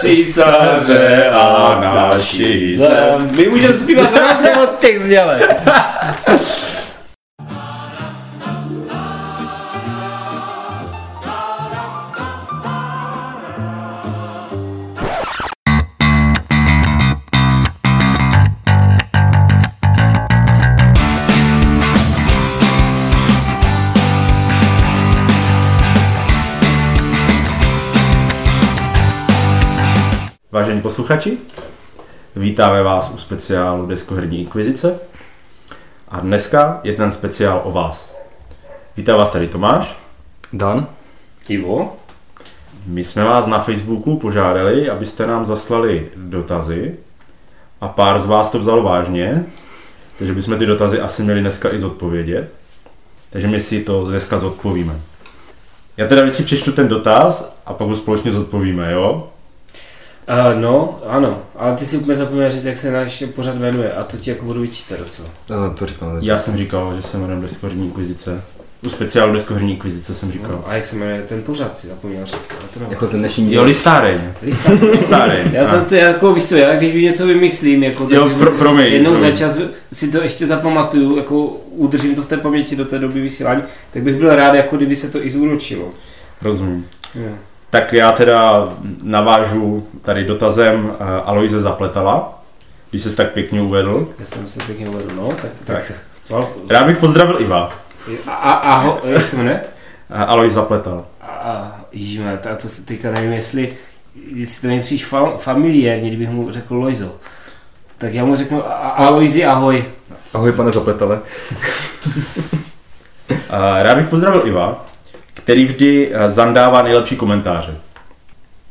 císaře a naši zem. My můžeme zpívat hrozně moc těch znělek. posluchači, vítáme vás u speciálu Deskoherní inkvizice. A dneska je ten speciál o vás. Vítá vás tady Tomáš. Dan? Ivo? My jsme vás na Facebooku požádali, abyste nám zaslali dotazy a pár z vás to vzalo vážně, takže bychom ty dotazy asi měli dneska i zodpovědět. Takže my si to dneska zodpovíme. Já teda vždycky přečtu ten dotaz a pak ho společně zodpovíme, jo? Uh, no, ano, ale ty si úplně zapomněl říct, jak se náš pořad jmenuje a to ti jako budu vyčítat docela. No, to říkal. Já jsem říkal, že se jmenuji Deskoherní inkvizice. U speciálu Deskoherní inkvizice jsem říkal. No, a jak se jmenuje ten pořad si zapomněl říct, ale to. Jako ten dnešní Jo, listáreň. Listáreň. Já jsem to jako, víš co, já když už něco vymyslím, jako tak Jo, pro, promiň. jednou promiň. za čas si to ještě zapamatuju, jako udržím to v té paměti do té doby vysílání, tak bych byl rád, jako kdyby se to i zúročilo. Rozumím. Jo. Tak já teda navážu tady dotazem uh, Aloise Zapletala, když se tak pěkně uvedl. Já jsem se pěkně uvedl, no, tak, Tak. tak. Rád bych pozdravil Iva. A, a, a ho, jak se jmenuje? Uh, Alois Zapletal. A, a ježíme, to, to se teďka nevím, jestli, jestli to mi přijde fa, familiárně, kdybych mu řekl Lojzo. Tak já mu řeknu a, a, Alojzi, ahoj. Ahoj pane zapletele. Uh, rád bych pozdravil Iva, který vždy uh, zandává nejlepší komentáře.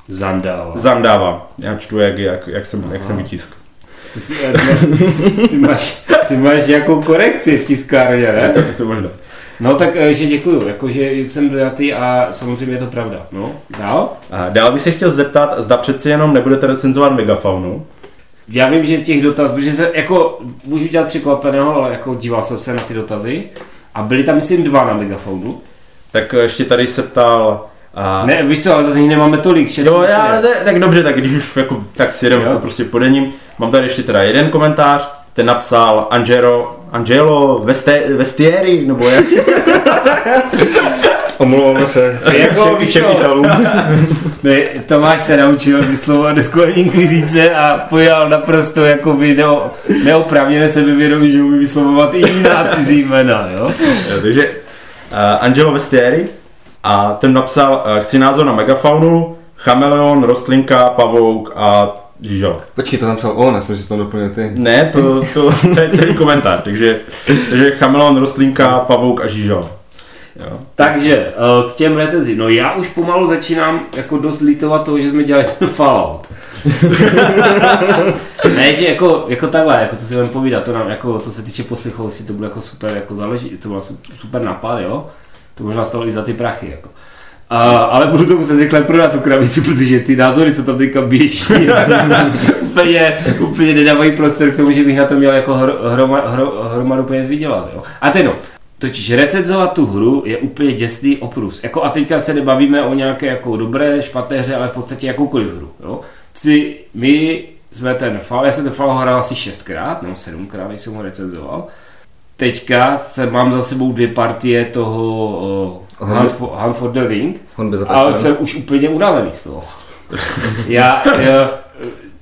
Zandával. Zandává. Já čtu, jak, jak, jak, jsem, jak jsem vytisk. Ty, jsi, ty, ty, máš, ty máš nějakou korekci v tiskárně, ne? Tak to možná. No tak, eh, že děkuju, jakože jsem dojatý a samozřejmě je to pravda. No, dál? Uh, dále bych se chtěl zeptat, zda přeci jenom nebudete recenzovat megafaunu. Já vím, že těch dotazů, protože se jako, můžu dělat překvapeného, ale jako díval jsem se na ty dotazy a byly tam myslím dva na Megafonu. Tak ještě tady se ptal... Uh, Ne, víš co, ale zase jich nemáme tolik, Jo, já, tak, tak dobře, tak když už jako, tak si jedeme Jo. to prostě podením. Mám tady ještě teda jeden komentář, ten napsal Angelo, Angelo Veste, Vestieri, nebo jak? Omlouváme se. Jako, všem. Ne, Tomáš se naučil vyslovovat Discord inkvizice a pojal naprosto jako by neo, neoprávněné sebevědomí, že umí vyslovovat i jiná cizí jména, jo? Jo, takže Angelo Vestieri a ten napsal, uh, chci názor na megafaunu, chameleon, rostlinka, pavouk a žížala. Počkej, to napsal on, já jsem si to doplnil ty. Ne, to, to, to je celý komentář, takže, takže chameleon, rostlinka, pavouk a žížala. Takže eh, k těm recenzím. No já už pomalu začínám jako dost litovat toho, že jsme dělali ten Fallout. ne, že jako, jako takhle, jako co si budeme povídat, to nám jako, co se týče poslechovosti, to bylo jako super, jako záleží, to byl super nápad, jo. To možná stalo i za ty prachy, jako. A, ale budu to muset rychle prodat tu krabici, protože ty názory, co tam teďka běží, úplně, úplně nedávají prostor k tomu, že bych na to měl jako hro, hroma, hro, hromadu peněz vydělat. Jo. A teď no, totiž recenzovat tu hru je úplně děsný oprus. Jako a teďka se nebavíme o nějaké jako dobré, špatné hře, ale v podstatě jakoukoliv hru. Jo. Si, my jsme ten Fall, já jsem ten Fall hrál asi šestkrát, nebo sedmkrát, než jsem ho recenzoval. Teďka se, mám za sebou dvě partie toho uh. Hunt, for, Hunt for the Ring, ale jsem už úplně unavený z toho. já, já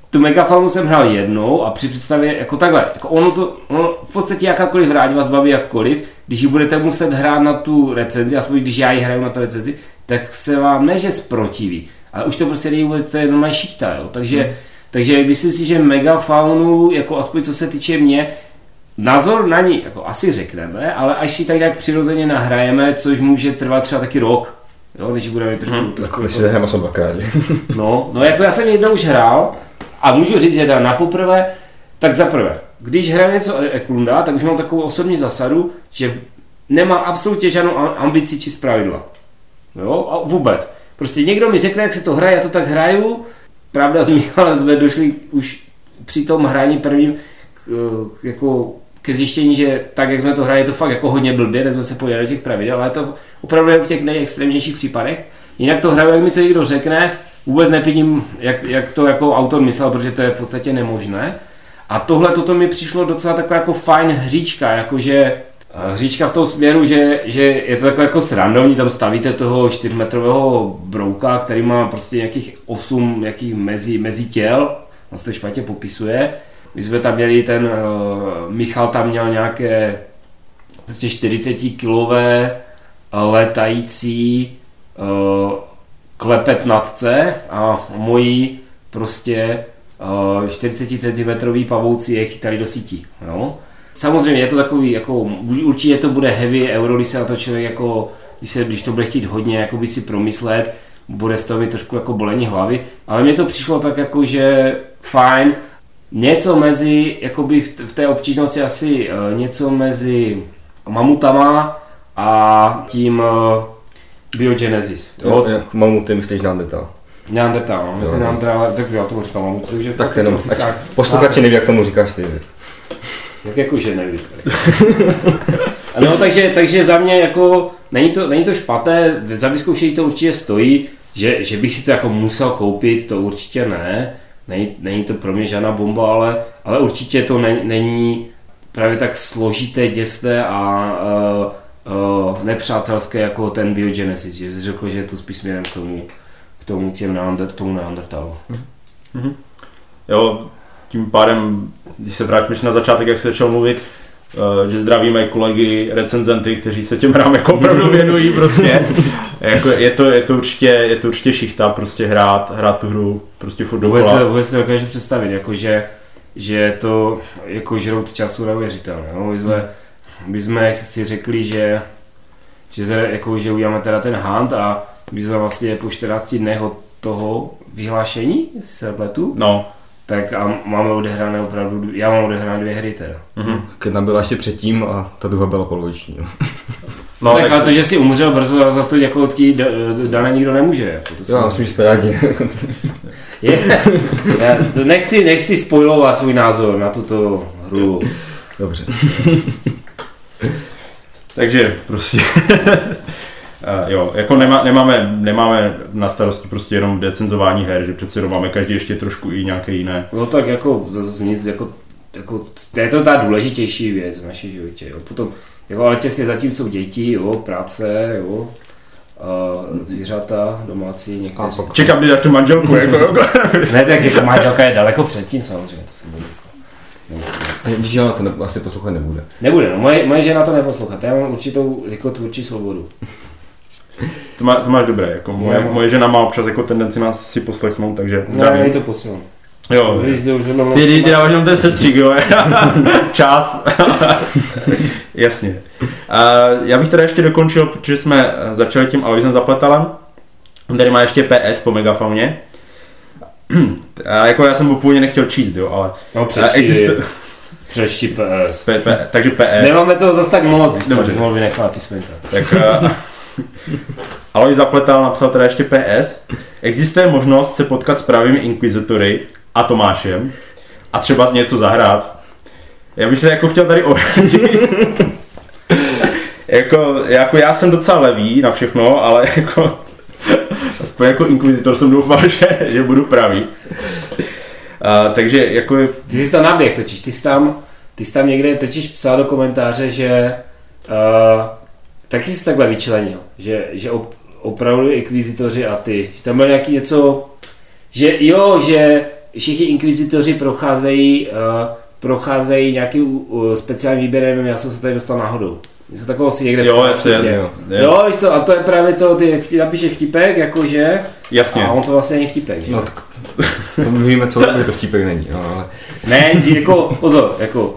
tu Megafaunu jsem hrál jednou a při představě, jako takhle, jako ono to, ono v podstatě jakákoliv ať vás baví jakkoliv, když ji budete muset hrát na tu recenzi, aspoň když já ji hraju na tu recenzi, tak se vám ne, že zprotiví, ale už to prostě není vůbec, to je normální šíchta, jo, takže, hmm. takže myslím si, že Megafaunu, jako aspoň co se týče mě, Názor na ní jako asi řekneme, ale až si tak nějak přirozeně nahrajeme, což může trvat třeba taky rok, jo, než budeme mít trošku, hmm. trošku Tak když si zahrám aspoň dvakrát? No, no jako já jsem jednou už hrál a můžu říct, že na poprvé, tak za prvé, když hraju něco Eklunda, tak už mám takovou osobní zásadu, že nemám absolutně žádnou am- ambici či pravidla. Jo, a vůbec. Prostě někdo mi řekne, jak se to hraje, já to tak hraju. Pravda, s Michalem jsme došli už při tom hraní prvním k, k, jako ke zjištění, že tak, jak jsme to hráli, je to fakt jako hodně blbě, tak jsme se podívali do těch pravidel, ale je to opravdu jen v těch nejextrémnějších případech. Jinak to hraju, jak mi to někdo řekne, vůbec nepidím, jak, jak to jako autor myslel, protože to je v podstatě nemožné. A tohle toto mi přišlo docela taková jako fajn hříčka, jakože eh, hříčka v tom směru, že, že je to takové jako srandovní, tam stavíte toho 4-metrového brouka, který má prostě nějakých 8 nějakých mezi, mezi těl, on se to špatně popisuje. My jsme tam měli ten, uh, Michal tam měl nějaké prostě 40 kilové letající uh, klepetnatce a moji prostě uh, 40 cm pavouci je chytali do sítí. Jo? Samozřejmě je to takový, jako, určitě to bude heavy euro, když se na to člověk jako, když, se, když to bude chtít hodně jako by si promyslet, bude z toho mít trošku jako bolení hlavy, ale mně to přišlo tak jako, že fajn, něco mezi, jakoby v, v té obtížnosti asi uh, něco mezi mamutama a tím uh, Biogenesis. Jo, jak mamuty myslíš Neandertal. Neandertal, no, myslím Neandertal, tak já tomu říkám mamut, takže Tak jenom, posluchači neví, jak tomu říkáš ty. Jak jako, že neví. no, takže, takže za mě jako, není to, není to špatné, za vyzkoušení to určitě stojí, že, že bych si to jako musel koupit, to určitě ne, není, není to pro mě žádná bomba, ale, ale určitě to ne, není právě tak složité, děsné a uh, uh, nepřátelské jako ten Biogenesis, že řekl, že je to spíš směrem k tomu, k tomu, k těm neander, tomu Neandertalu. Mm-hmm. Jo, tím pádem, když se vrátíme na začátek, jak se začal mluvit, uh, že zdravíme kolegy, recenzenty, kteří se těm hrám jako opravdu věnují prostě. jako je, to, je, to určitě, je to určitě šichta, prostě hrát, hrát tu hru prostě furt Vůbec, dokola. se- vůbec si to dokážu představit, jako že, že je to jako žrout času neuvěřitelné. No? My, jsme, my jsme si řekli, že, že, se, jako, že uděláme teda ten hunt a my jsme vlastně po 14 dnech od toho vyhlášení, jestli se nepletu, No, tak a máme odehrané opravdu, já mám odehrané dvě hry teda. mhm. Jedna byla ještě předtím a ta druhá byla poloviční. no No, tak, tak, ale to, že si umřel brzo, za to jako ti da- dané nikdo nemůže. Jako to si- myslím, že jsme rádi. je, já to nechci, nechci spojovat svůj názor na tuto hru. Dobře. takže prostě Uh, jo, jako nemá, nemáme, nemáme na starosti prostě jenom decenzování her, že přece jenom máme každý ještě trošku i nějaké jiné. No tak jako zase nic, jako, jako, to je to ta důležitější věc v našem životě. Jo. Potom, jako, ale těsně zatím jsou děti, jo, práce, jo, a zvířata, domácí, A někteří. Čekám, kdy dáš tu manželku, jako, Ne, tak jako manželka je daleko předtím samozřejmě, to si vůbec jako nemyslím. A Víš, že ona to ne, asi poslouchat nebude. Nebude, no, moje, moje žena to neposlouchá, já mám určitou jako tvůrčí svobodu. to, má, to máš dobré, jako moje, No. moje žena má občas jako tendenci nás si poslechnout, takže No, zdravím. to posílám. Jo, Když jenom- ty, ty, ty dáváš jenom ten sestřík, jo. Čas. Jasně. A já bych teda ještě dokončil, protože jsme začali tím Aloisem Zapletalem. On tady má ještě PS po megafauně. A jako já jsem původně nechtěl číst, jo, ale No přečti, existu- přečti PS. P, P, takže PS. Nemáme toho zase tak moc, víš co, Dobře. že mohl vynechat písmenka. Tak uh, Alois Zapletal napsal teda ještě PS. Existuje možnost se potkat s pravými inkvizitory a Tomášem a třeba z něco zahrát. Já bych se jako chtěl tady ohradit. jako, jako já jsem docela levý na všechno, ale jako aspoň jako inkvizitor jsem doufal, že, že budu pravý. Uh, takže jako Ty jsi tam naběh totiž, ty jsi tam, ty jsi tam někde totiž psal do komentáře, že uh, taky jsi takhle vyčlenil, že, že op, opravdu inkvizitoři a ty, že tam bylo nějaký něco, že jo, že všichni inkvizitoři procházejí, uh, procházejí nějaký uh, speciální výběr, nevím, já jsem se tady dostal náhodou. Něco takového si někde jo, psal jasně, vtipně. jo, Jo, víš co, a to je právě to, ty napíše vtipek, jakože, jasně. a on to vlastně není vtipek, že? No tak to my víme, co to vtipek není, no, ale Ne, jako, pozor, jako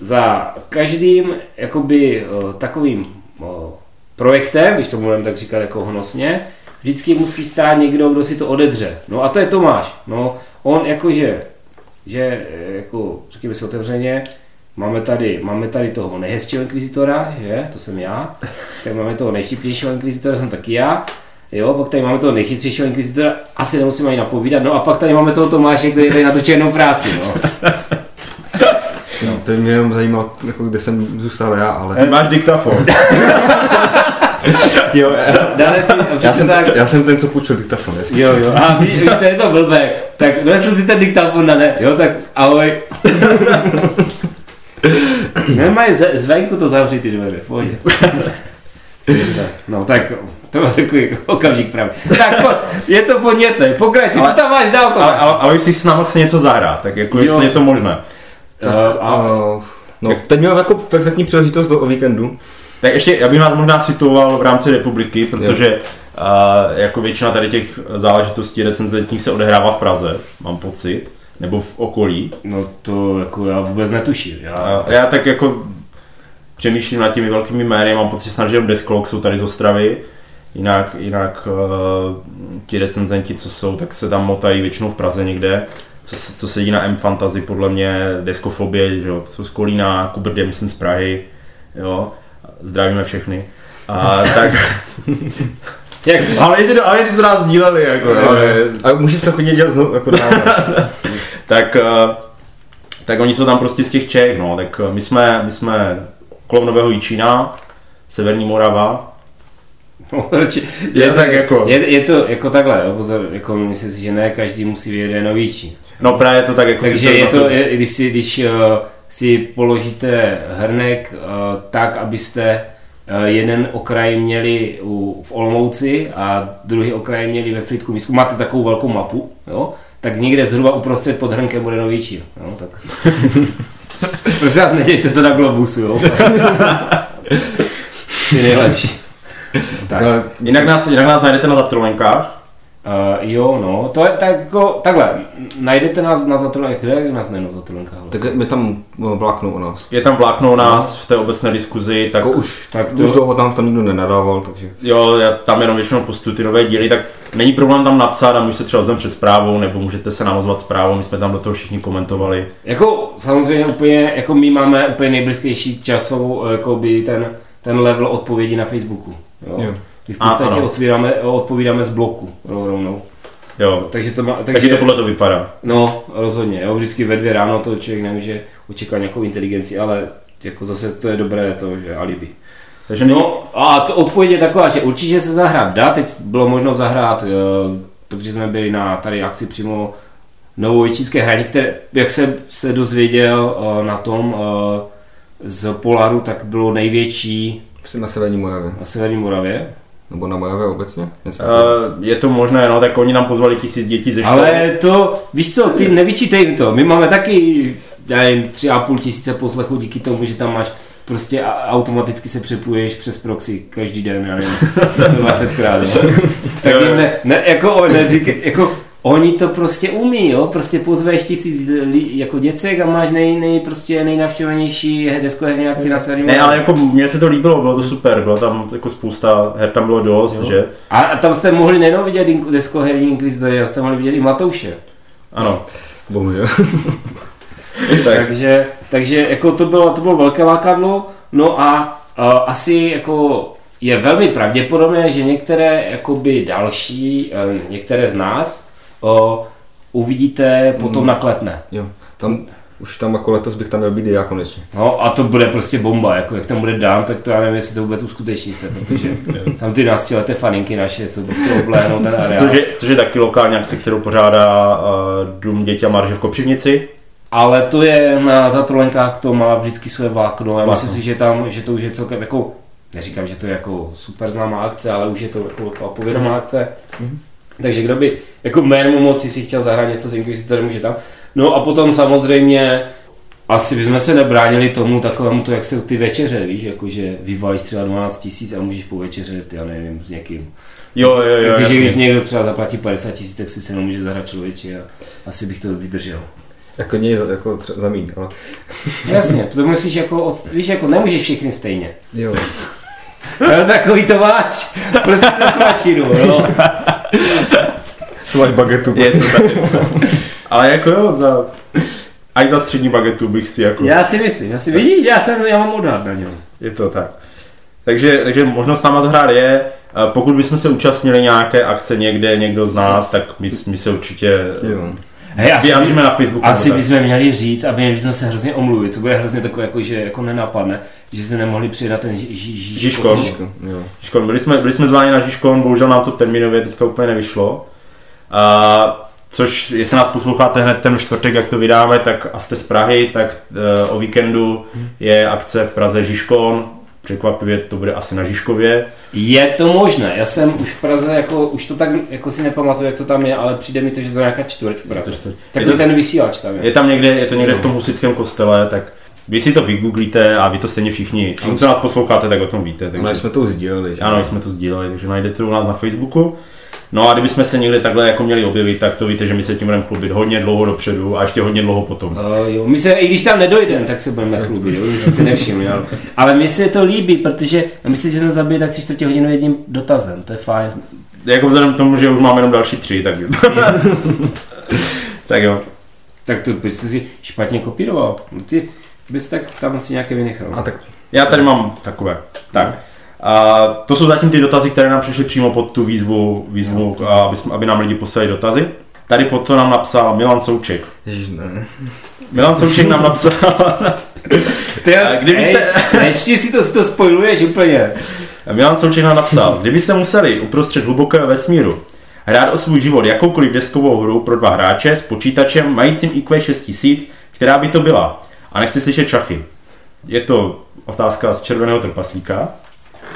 za každým jakoby eh, takovým eh, projektem, když to budeme tak říkat jako honosně, vždycky musí stát někdo, kdo si to odedře. No a to je Tomáš. No, on jakože, že eh, jako, řekněme si otevřeně, máme tady, máme tady toho nejhezčího inkvizitora, že, to jsem já, tak máme toho nejvtipnějšího inkvizitora, jsem taky já, Jo, pak tady máme toho nejchytřejšího inkvizitora, asi nemusím ani napovídat, no a pak tady máme toho Tomáše, který tady na tu černou práci, no. no, to mě jenom zajímalo, jako, kde jsem zůstal já, ale Ty máš diktafon. Jo, já, jsem- Dále ty, já, jsem, tak, já jsem ten, co půjčil diktafon, jasně. Jo, jo, a víš, víš, je to blbé, tak donesl si ten diktafon na ne, jo, tak ahoj. Nemají z, zvenku to zavřít ty dveře, v pohodě. No tak, to byl takový okamžik právě. Tak po, je to podnětné, pokračuj, Ale- co tam máš dál to Ale, máš. ale, ale jestli s námi chce něco zahrát, tak jako Jo. jestli je to možné. Tak, Eh, a, uh, no, teď měl jako perfektní příležitost do o víkendu. Tak ještě, já bych vás možná situoval v rámci republiky, protože uh, jako většina tady těch záležitostí recenzentních se odehrává v Praze, mám pocit, nebo v okolí. no to jako já vůbec netuším. Já, A já tak jako přemýšlím nad těmi velkými jmény, mám pocit, že snad, že jenom Desklok jsou tady z Ostravy, jinak, jinak uh, ti recenzenti, co jsou, tak se tam motají většinou v Praze někde, co, co sedí na M Fantasy, podle mě, Deskofobie, že jo, to jsou z Kolína, Kubrdě, myslím z Prahy, jo, zdravíme všechny. A tak, Jak, ale i ty, ale i ty, co nás sdíleli, jako, jo, ne- A můžete to chodit dělat znovu, jako tak, eh, tak oni jsou tam prostě z těch Čech, no, tak eh, my jsme, my jsme kolem Nového Jičína, Severní Morava, No, radši- Je tak jako- Je, je, to jako takhle, jo, pozor, jako myslím si, že ne každý musí vědět novíčí. no právě to tak jako... Takže je to, je, když si, když uh, si položíte hrnek uh, tak, abyste jeden okraj měli u, v Olomouci a druhý okraj měli ve Frýdku Mísku, máte takovou velkou mapu, jo, tak někde zhruba uprostřed pod hrnkem bude nový čín, jo, tak. Prosím vás, nedějte to na Globusu, jo. Je nejlepší. Tak. Ale Jinak nás, jinak nás najdete na zatrolenkách. Uh, jo, no, to je tak jako, takhle, najdete nás na Zatrolenkách, kde nás najdou Zatrolenkách? tak mi tam no, vláknou o nás. Je tam vláknou nás v té obecné diskuzi, tak Jako už, tak to- už dlouho tam to nikdo nenadával, takže... jo, já tam jenom většinou postuju ty nové díly, tak není problém tam napsat a můžete třeba před zprávou, nebo můžete se nám ozvat zprávou, my jsme tam do toho všichni komentovali. Jako samozřejmě úplně, jako my máme úplně nejblízkejší časovou, jako by ten, ten level odpovědi na Facebooku. Jo? Jo. Kdy v A, podstatě ano. otvíráme, odpovídáme z bloku ro- rovnou. Jo, Takže to má, takže, takže, to podle to vypadá. no rozhodně, jo, vždycky ve dvě ráno to člověk nemůže očekávat nějakou inteligenci, ale jako zase to je dobré to, že alibi. Takže No a to odpověď je taková, že určitě se zahrát dá, teď bylo možno zahrát, eh, protože jsme byli na tady akci přímo Novověčínské hraní, které, jak jsem se dozvěděl eh, na tom eh, z Polaru, tak bylo největší na Severní Moravě. na Severní Moravě. Nebo na Moravě obecně? Něco uh, je to možné, no, tak oni nám pozvali tisíc dětí ze školy. Ale to, víš co, ty nevyčítej to, my máme taky, já nevím, tři a půl tisíce poslechů díky tomu, že tam máš prostě automaticky se přepuješ přes proxy každý den, já nevím, 120 krát, jo. Tak jim ne, ne, jako, o- neříkej, jako, oni to prostě umí, jo, prostě pozveš tisíc li, jako děcek a máš nej, nej, prostě nejnavštěvanější deskoherní akci na Severním Ne, ale jako mně se to líbilo, bylo to super, bylo tam jako spousta, her tam bylo dost, Jo. že? a, a tam jste mohli nejenom vidět deskoherní inkvizitory, ale jste mohli vidět i Matouše. Ano. Bohužel. tak, takže, takže jako to bylo, to bylo velké lákadlo, no a uh, asi jako je velmi pravděpodobné, že některé jakoby další, uh, některé z nás uh, uvidíte potom Mm. na kletne. Jo, tam už tam jako letos bych tam měl být i já konečně. No a to bude prostě bomba, jako jak tam bude dán, tak to já nevím, jestli to vůbec uskuteční se, protože tam ty náctileté faninky naše, co prostě obléhnou ten areál. což, je, což je taky lokální akce, kterou pořádá uh, Dům dětí a marže v Kopřivnici. Ale to je na zatrolenkách, to má vždycky své vlákno. Já Vlákno. myslím si, že tam, že to už je celkem jako, neříkám, že to je jako super známá akce, ale už je to jako taková povědomá akce. Mhm. Takže kdo by jako mému moci si chtěl zahrát něco s Inquisitorem, může tam. No a potom samozřejmě asi bychom se nebránili tomu takovému to, jak se ty večeře, víš, jakože vyvalíš třeba 12 tisíc a můžeš povečeřet, já nevím, s někým. Jo, jo, jo. Jasně. když někdo třeba zaplatí 50 tisíc, tak si se mnou může zahrát člověče a asi bych to vydržel. Jako něj za, jako tře- za míň, ale Jasně, to musíš jako, od, víš, jako nemůžeš všichni stejně. jo. Jo, takový to máš, prostě na svačinu, jo. Tu máš bagetu. Je to tak. Ale jako jo, za, až za střední bagetu bych si jako... Já si myslím, já si vidíš, já jsem, já mám odhad na něm. Je to tak. Takže, takže možnost náma zahrát je, a pokud bychom se účastnili nějaké akce někde, někdo z nás, tak my, my se určitě Jo. Hej, asi, vyjádříme na Facebooku. asi bychom měli říct, aby měli bychom se hrozně omluvit, to bude hrozně takové, jako, že jako nenapadne, že se nemohli přijet na ten ži- ži- ži- Žižkon. Žižkon. Byli jsme, byli jsme zváni na Žižkon, bohužel nám to termínově teďka úplně nevyšlo. A, což, jestli nás posloucháte hned ten čtvrtek, jak to vydáme, tak a jste z Prahy, tak uh, o víkendu je akce v Praze Žižkon. Překvapivě to bude asi na Žižkově. Je to možné, já jsem už v Praze, jako, už to tak jako si nepamatuju, jak to tam je, ale přijde mi to, že to je nějaká čtvrť v Praze. Je Takový to- ten vysílač tam je. Je tam někde, je to někde v tom husickém kostele, tak vy si to vygooglíte a vy to stejně všichni, všichni, co nás posloucháte, tak o tom víte. No, Takže, jsme to už sdíleli, že? ano, my jsme to sdíleli, takže najdete to u nás na Facebooku. No a kdybychom se někde takhle jako měli objevit, tak to víte, že my se tím budeme chlubit hodně dlouho dopředu a ještě hodně dlouho potom. Uh, jo, my se, i když tam nedojdeme, tak se budeme chlubit, jo, my jsme si nevšimli, ale, ale mně se to líbí, protože myslím, že jsme zabili tak tři čtvrtě hodinu jedním dotazem, to je fajn. Jako vzhledem k tomu, že už máme jenom další tři, tak tak jo. Tak to proč jsi si špatně kopíroval? No ty bys tak tam si nějaké vynechal. A tak Já tady mám takové. Tak. A to jsou zatím ty dotazy, které nám přišly přímo pod tu výzvu, výzvu a aby, jsme, aby nám lidi poslali dotazy. Tady pod to nám napsal Milan Souček. Ne. Milan Souček nám napsal, Ty, kdybyste- nečti si to, si to spojuješ úplně. Milan Souček nám napsal, kdybyste museli uprostřed hlubokého vesmíru hrát o svůj život jakoukoliv deskovou hru pro dva hráče s počítačem majícím IQ 6000, která by to byla? A nechci slyšet čachy. Je to otázka z červeného trpaslíka.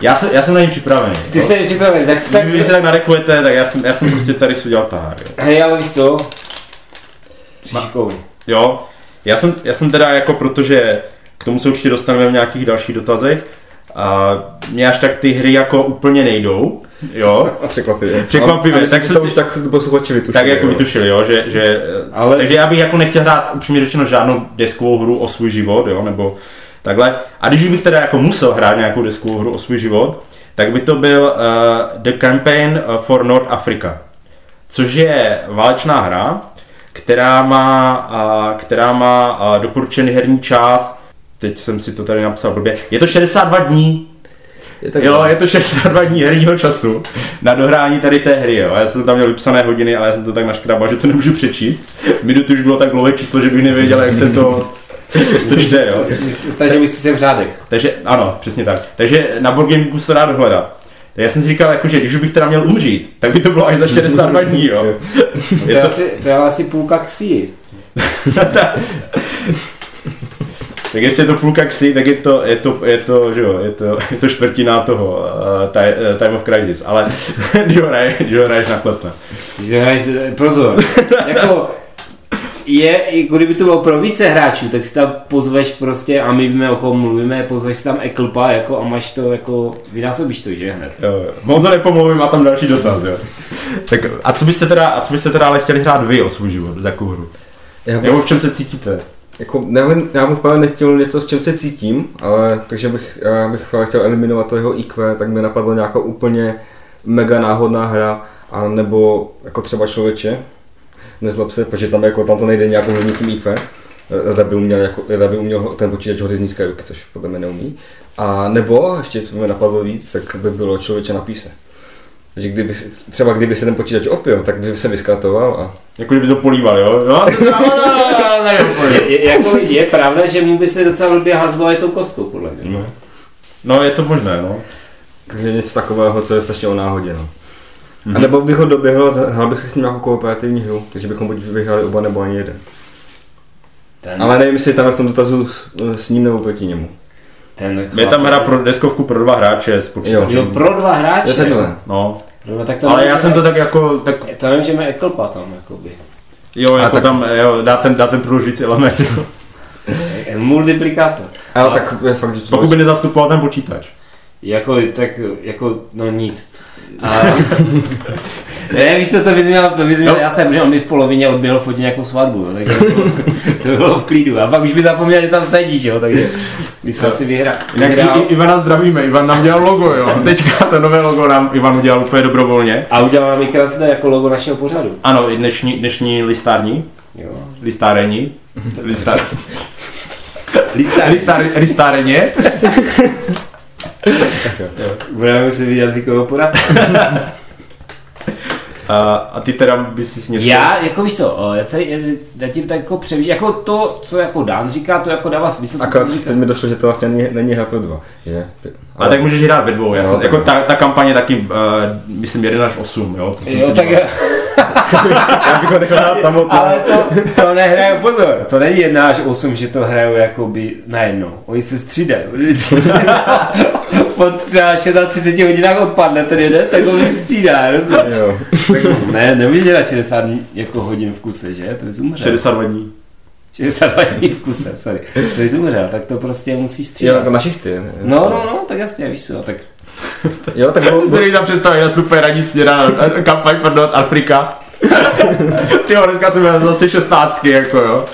Já, se, já jsem na ní připravený. Ty jo? jsi připravený, tak si tak... Vy se tak nadechujete, tak já jsem, já jsem prostě tady si udělal tahár, jo. Hej, ale víš co? Jsi šikovný. jo. Já jsem, já jsem teda jako, protože k tomu se určitě dostaneme v nějakých dalších dotazech, a mě až tak ty hry jako úplně nejdou, jo. A překvapivě. Překvapivě, A, a tak že se to si- už tak posluchači vytušili. Tak jako jo. vytušili, jo, že, že Ale- ale... takže já bych jako nechtěl hrát upřímně řečeno žádnou deskovou hru o svůj život, jo, nebo takhle. A když bych teda jako musel hrát nějakou deskovou hru o svůj život, tak by to byl uh, The Campaign for North Africa, což je válečná hra, která má, uh, která má uh, doporučený herní čas, teď jsem si to tady napsal blbě, je to 62 dní, Je tak Jo, je to 62 dní herního času na dohrání tady té hry, jo. Já jsem tam měl vypsané hodiny, ale já jsem to tak naškrabal, že to nemůžu přečíst. Minuty už bylo tak dlouhé číslo, že bych nevěděl, jak se to, čte, jo. Bych si se v řádech. Takže ano, přesně tak. Takže na Board Game Geeku se to dá dohledat. Tak já jsem si říkal, jako, že když už bych teda měl umřít, tak by to bylo až za 62 dní, jo. To je, to, asi, to je asi půlka ksí. tak jestli je to půlka ksy, tak je to, je to, je to, že jo, je to, je to čtvrtina toho uh, time, uh, time of Crisis, ale když ho hraješ, ho na klepne. Když hraješ, pozor, jako je, jako kdyby to bylo pro více hráčů, tak si tam pozveš prostě, a my víme, o kom mluvíme, pozveš si tam Eklpa, jako, a máš to, jako, vynásobíš to, že hned. Jo, jo. Moc nepomluvím, má tam další dotaz, jo. Tak a co byste teda, a co byste teda ale chtěli hrát vy o svůj život, za jakou hru? Já bych, Nebo v čem se cítíte? jako, já, bych, já bych právě nechtěl něco, v čem se cítím, ale takže bych, já bych chtěl eliminovat to jeho IQ, tak mi napadlo nějaká úplně mega náhodná hra, a nebo jako třeba člověče, nezlob se, protože tam, jako, tam to nejde nějak ovlivnit tím IQ, Rada by uměl, jako, Rada by uměl ten počítač hodit z nízké ruky, což podle mě neumí. A nebo, ještě co mi napadlo víc, tak by bylo člověče na píse. Takže kdyby, třeba kdyby se ten počítač opil, tak by se vyskartoval a Jako kdyby to políval, jo? No, to. Je, je, jako, je pravda, že mu by se docela blbě hazlo tou kostkou, podle mě. No. no, je to možné, no. Takže něco takového, co je strašně o náhodě. No. Mhm. A nebo bych ho doběhl a hrál bych se s ním jako kooperativní hru, takže bychom buď vyhráli oba nebo ani jeden. Ten, Ale nevím, jestli je tam v tom dotazu s, s ním nebo proti němu. ten Je tam hra pro deskovku pro dva hráče s počítačem. Jo, pro dva hráče. Je takhle. No, Pro dva, tak to ale já jsem to tak jako, tak, To nemůžeme Eklpa tam, jakoby. jo, jako tak- tam, jo, dá ten, dá ten průložící element. jo. Multiplikátor. Ale tak je fakt, že Pokud by nezastupoval ten počítač. Jako, tak, jako, no nic. A, ne, víš co, to bys měl, to bys měl No. jasné, protože on by v polovině odběhl fotit nějakou svatbu, jo, takže to bylo, to bylo v klidu. A pak už by zapomněl, že tam sedíš, jo, takže by se asi vyhrál. Jinak i, Ivana zdravíme, Ivan nám dělal logo, jo. Teďka to nové logo nám Ivan udělal úplně dobrovolně. A udělal nám i krásné jako logo našeho pořadu. Ano, i dnešní, dnešní listární, Jo. listárení, listár, Lista, listár, listáreně. Budeme muset vidět jazykového poradce. A, a ty teda bys si něco... Já, jako víš co, o, já tady já tím tak jako přemýšlím, jako to, co jako Dan říká, to jako dává smysl. Akorát teď mi došlo, že to vlastně není, není hra pro dva. Že? Ale tak můžeš hrát ve dvou, jasně. Jo, jako tak- ta, ta kampaně taky, uh, myslím, 1 až 8, jo? To jsem Jo, si tak díval. já bych ho nechal hrát samotný. Ale to, to nehraju, pozor, to není jedna až osm, že to hrajou jakoby najednou. Oni se střídají. Po třeba 36 hodinách odpadne ten jeden, tak ho střídá, rozumíš? Jo. Ne, nemůžeš dělat 60 dní jako hodin v kuse, že? To bys umřel. 62 dní. 62 dní v kuse, sorry. To bys umřel, tak to prostě musí Jo, střídat. jako na šichty. ne? No, no, no, tak jasně, víš co, tak Jo, tak bylo, Si tam představit, nastupuje radní směra na na kampaň pro North Afrika. Ty jo, dneska jsem měl zase 16, jako jo.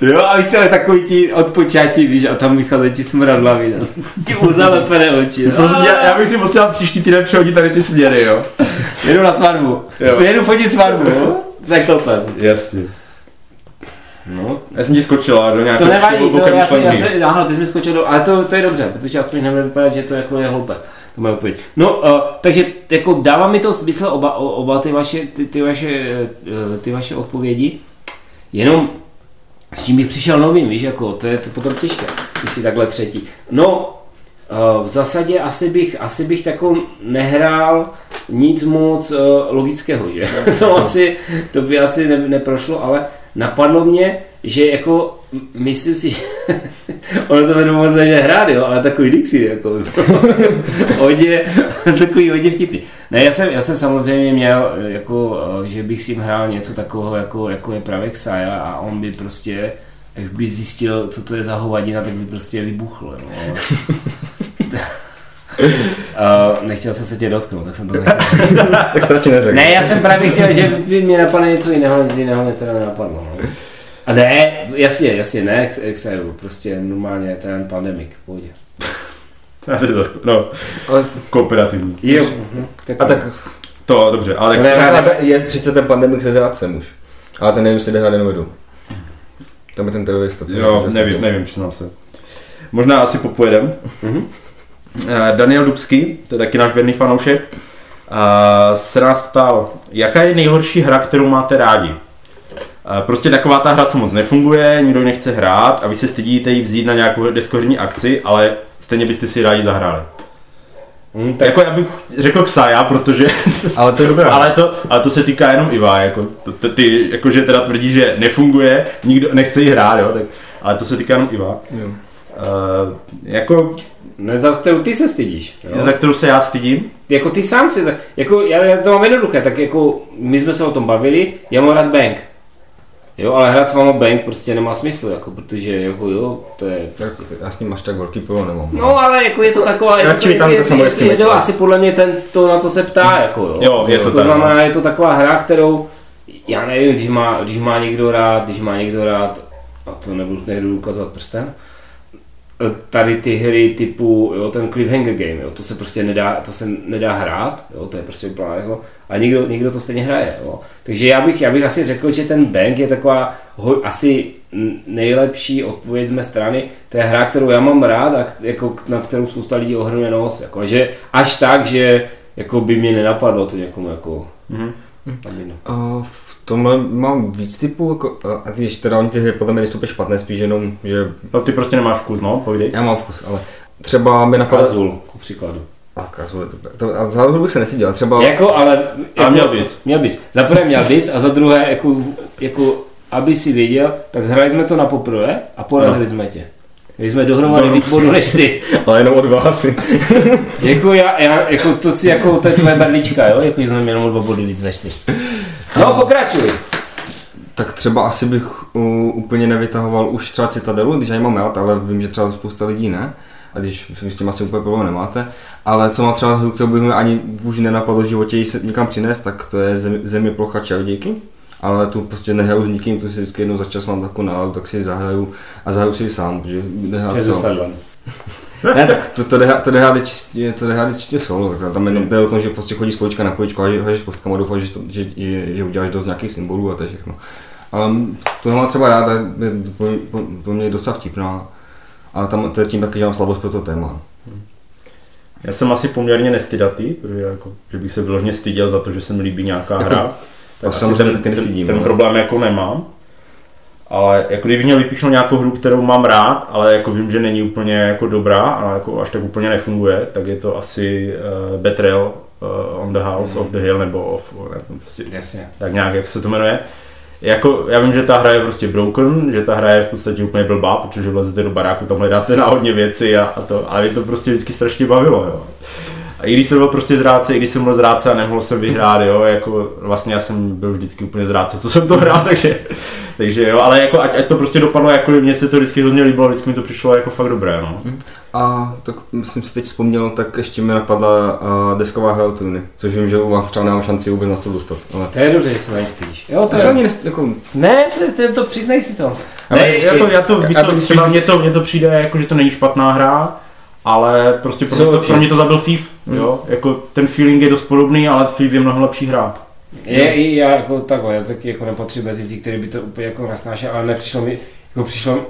Jo, a víš co, ale takový ti odpočátí, víš, a tam vycházejí ti smradlavý, no. Ti uzalepené oči, no. Prostě já, já bych si musel příští týden přehodit tady ty směry, jo. Jedu na svatbu. Jo. Jedu fotit svatbu, jo? S ektopem. Jasně. No, Já jsem ti skočila do to nějakého nevadí, to já jsem, já jsem, ano, ty jsi mi skočil do, ale to, to je dobře, protože aspoň nebude vypadat, že to jako je hloupé. To moje odpověď. No, uh, takže jako dává mi to smysl oba, oba ty vaše, ty, ty, vaše, uh, ty vaše odpovědi, jenom s čím bych přišel novým, víš, jako, to je to potom těžké, když si takhle třetí. No, Uh, v zásadě asi bych, asi bych tako nehrál nic moc uh, logického, že? to, asi, to by asi ne, neprošlo, ale napadlo mě, že jako myslím si, že ono to jmenuje moc než hrát, jo, ale takový Dixie, jako hodně, takový hodně vtipný. Ne, já jsem, já jsem samozřejmě měl, jako, eh, že bych si hrál něco takového, jako, jako je právě Xaja a on by prostě, až by zjistil, co to je za hovadina, tak by prostě vybuchl, jo. Uh, nechtěl jsem se tě dotknout, tak jsem to nechtěl. tak stačí neřekl. Ne, já jsem právě chtěl, že by mě napadne něco jiného, nic jiného mě teda nenapadlo. No. A ne, jasně, jasně, ne, ex, exeju, prostě normálně ten pandemik, v pohodě. No, Ale, kooperativní. Jo. a tak, To, dobře, ale Ne, tak, ale je přece ten pandemik se zrádcem už. Ale ten nevím, jestli jde hrát jenom vedu. Tam je ten terorista. co jo, nevím, nevím, přiznám se. Možná asi popojedem. Mhm. Eh, Daniel Dubský, to je taky náš věrný fanoušek, a se nás ptal, jaká je nejhorší hra, kterou máte rádi? Eh, Prostě taková ta hra, co moc nefunguje, nikdo ji nechce hrát a vy se stydíte ji vzít na nějakou deskoherní akci, ale stejně byste si rádi zahráli. Hm, Tak jako já bych řekl Xaja, protože, Ale to je dobré. ale to, ale to se týká jenom Iva, jako, to, to, ty jakože teda tvrdí, že nefunguje, nikdo nechce ji hrát, jo, tak, ale to se týká jenom Iva. Jo. Uh, jako, Ne, za kterou ty se stydíš. Jo? za kterou se já stydím, Jako ty sám si, za- jako já, já to mám jednoduché, tak jako my jsme se o tom bavili, já mám rád bank. Jo, ale hrát s váma bank prostě nemá smysl, jako, protože jako jo, to je Tak prostě... já s ním až tak velký problém nemám. No ale jako je to taková, je to, tam je, to je, je, je to asi podle mě ten, to, na co se ptá, jako jo. Jo, je to to tak, no. znamená, je to taková hra, kterou, já nevím, když má, když má někdo rád, když má někdo rád, a to nebudu, nejdu ukazovat prstem, tady ty hry typu, jo, ten cliffhanger game, jo, to se prostě nedá, to se nedá hrát, jo, to je prostě úplná jako, a nikdo, nikdo to stejně hraje, jo. Takže já bych, já bych asi řekl, že ten bank je taková ho, asi nejlepší odpověď z mé strany, to je hra, kterou já mám rád a jako, na kterou spousta lidí ohrnuje nos, jako, že až tak, že jako by mě nenapadlo to někomu jako, Mhm. nabídnout. A tomhle mám víc typů, jako, a když teda oni ty hry podle mě nejsou špatné, spíš jenom, že no ty prostě nemáš vkus, no, povídej. já mám vkus, ale třeba mi napadá... Azul, ku příkladu. Tak, Azul. To, a za Azul bych se neseděl, třeba... Jako, ale... Jako, měl bys. Měl bys. Za prvé měl bys a za druhé, jako, jako aby si věděl, tak hráli jsme to na poprvé a porazili No. jsme tě. Měli jsme dohromady No. víc bodů než ty. Ale jenom od vás. Jako já, já, jako to si jako, to je tvoje berlička, jo? Jako jsme měli jenom dva body víc než ty. No, pokračuj. Tak třeba asi bych uh, úplně nevytahoval už třeba Citadelu, když já ji mám rád, ale vím, že třeba spousta lidí ne. A když s tím asi úplně problém nemáte. Ale co má třeba hru, kterou by mi ani už nenapadlo v životě se někam přinést, tak to je zem, země plocha čarodějky. Ale tu prostě nehraju s nikým, tu si vždycky jednou za čas mám takovou náladu, tak si ji zahraju a zahraju si ji sám, protože nehrát To. Ne, tak to, to, to jde hrát čistě, to jde hrát čistě solo, tak tam jenom jde o tom, že prostě chodí společka na poličku a hážeš kostkama a doufáš, že, to, že, že, že, uděláš dost nějakých symbolů a to je všechno. Ale to mám třeba rád, a je pro, mě docela vtipná. Ale tam to je tím taky, že mám slabost pro to téma. Já jsem asi poměrně nestydatý, protože jako, že bych se vyloženě styděl za to, že se mi líbí nějaká Jako- hra. to asi samozřejmě ten, taky ten, nestydím, ten ale- problém jako nemám. Ale jako kdybych měl vypíchnout nějakou hru, kterou mám rád, ale jako vím, že není úplně jako dobrá, ale jako až tak úplně nefunguje, tak je to asi uh, Betrayal uh, on the House Mhm. of the Hill nebo of, nevím, prostě, Jasně. tak nějak, jak se to jmenuje. Jako, já vím, že ta hra je prostě broken, že ta hra je v podstatě úplně blbá, protože vlezete do baráku, tam hledáte náhodně věci a, a to, ale mě to prostě vždycky strašně bavilo, jo. A i když jsem byl prostě zrádce, i když jsem byl zrádce a nemohl jsem vyhrát, jo, jako vlastně já jsem byl vždycky úplně zrádce, co jsem to hrál, takže, takže jo, ale jako ať, ať to prostě dopadlo jakkoliv, mně se to vždycky hrozně líbilo, vždycky mi to přišlo jako fakt dobré, no. A tak jsem si teď vzpomněl, tak ještě mi napadla uh, desková hra o tuny, což vím, že u vás třeba nemám šanci vůbec na to dostat. Ale To je dobře, že se stydíš. Jo, to to je... ani nes, jako, Ne, to, to, to přiznej si to. Ale Ne, ještě- jako já to, já bych třeba mně to, mně to přijde jako, že to není špatná hra, ale prostě pro mě, to, pro mě to zabil FIF, jo, jako ten feeling je dost podobný, ale FIF je mnohem lepší hra. Je, i já jako takhle, já taky jako nepatřím mezi ty, který by to úplně jako nesnášel, ale nepřišlo mi, jako přišlo,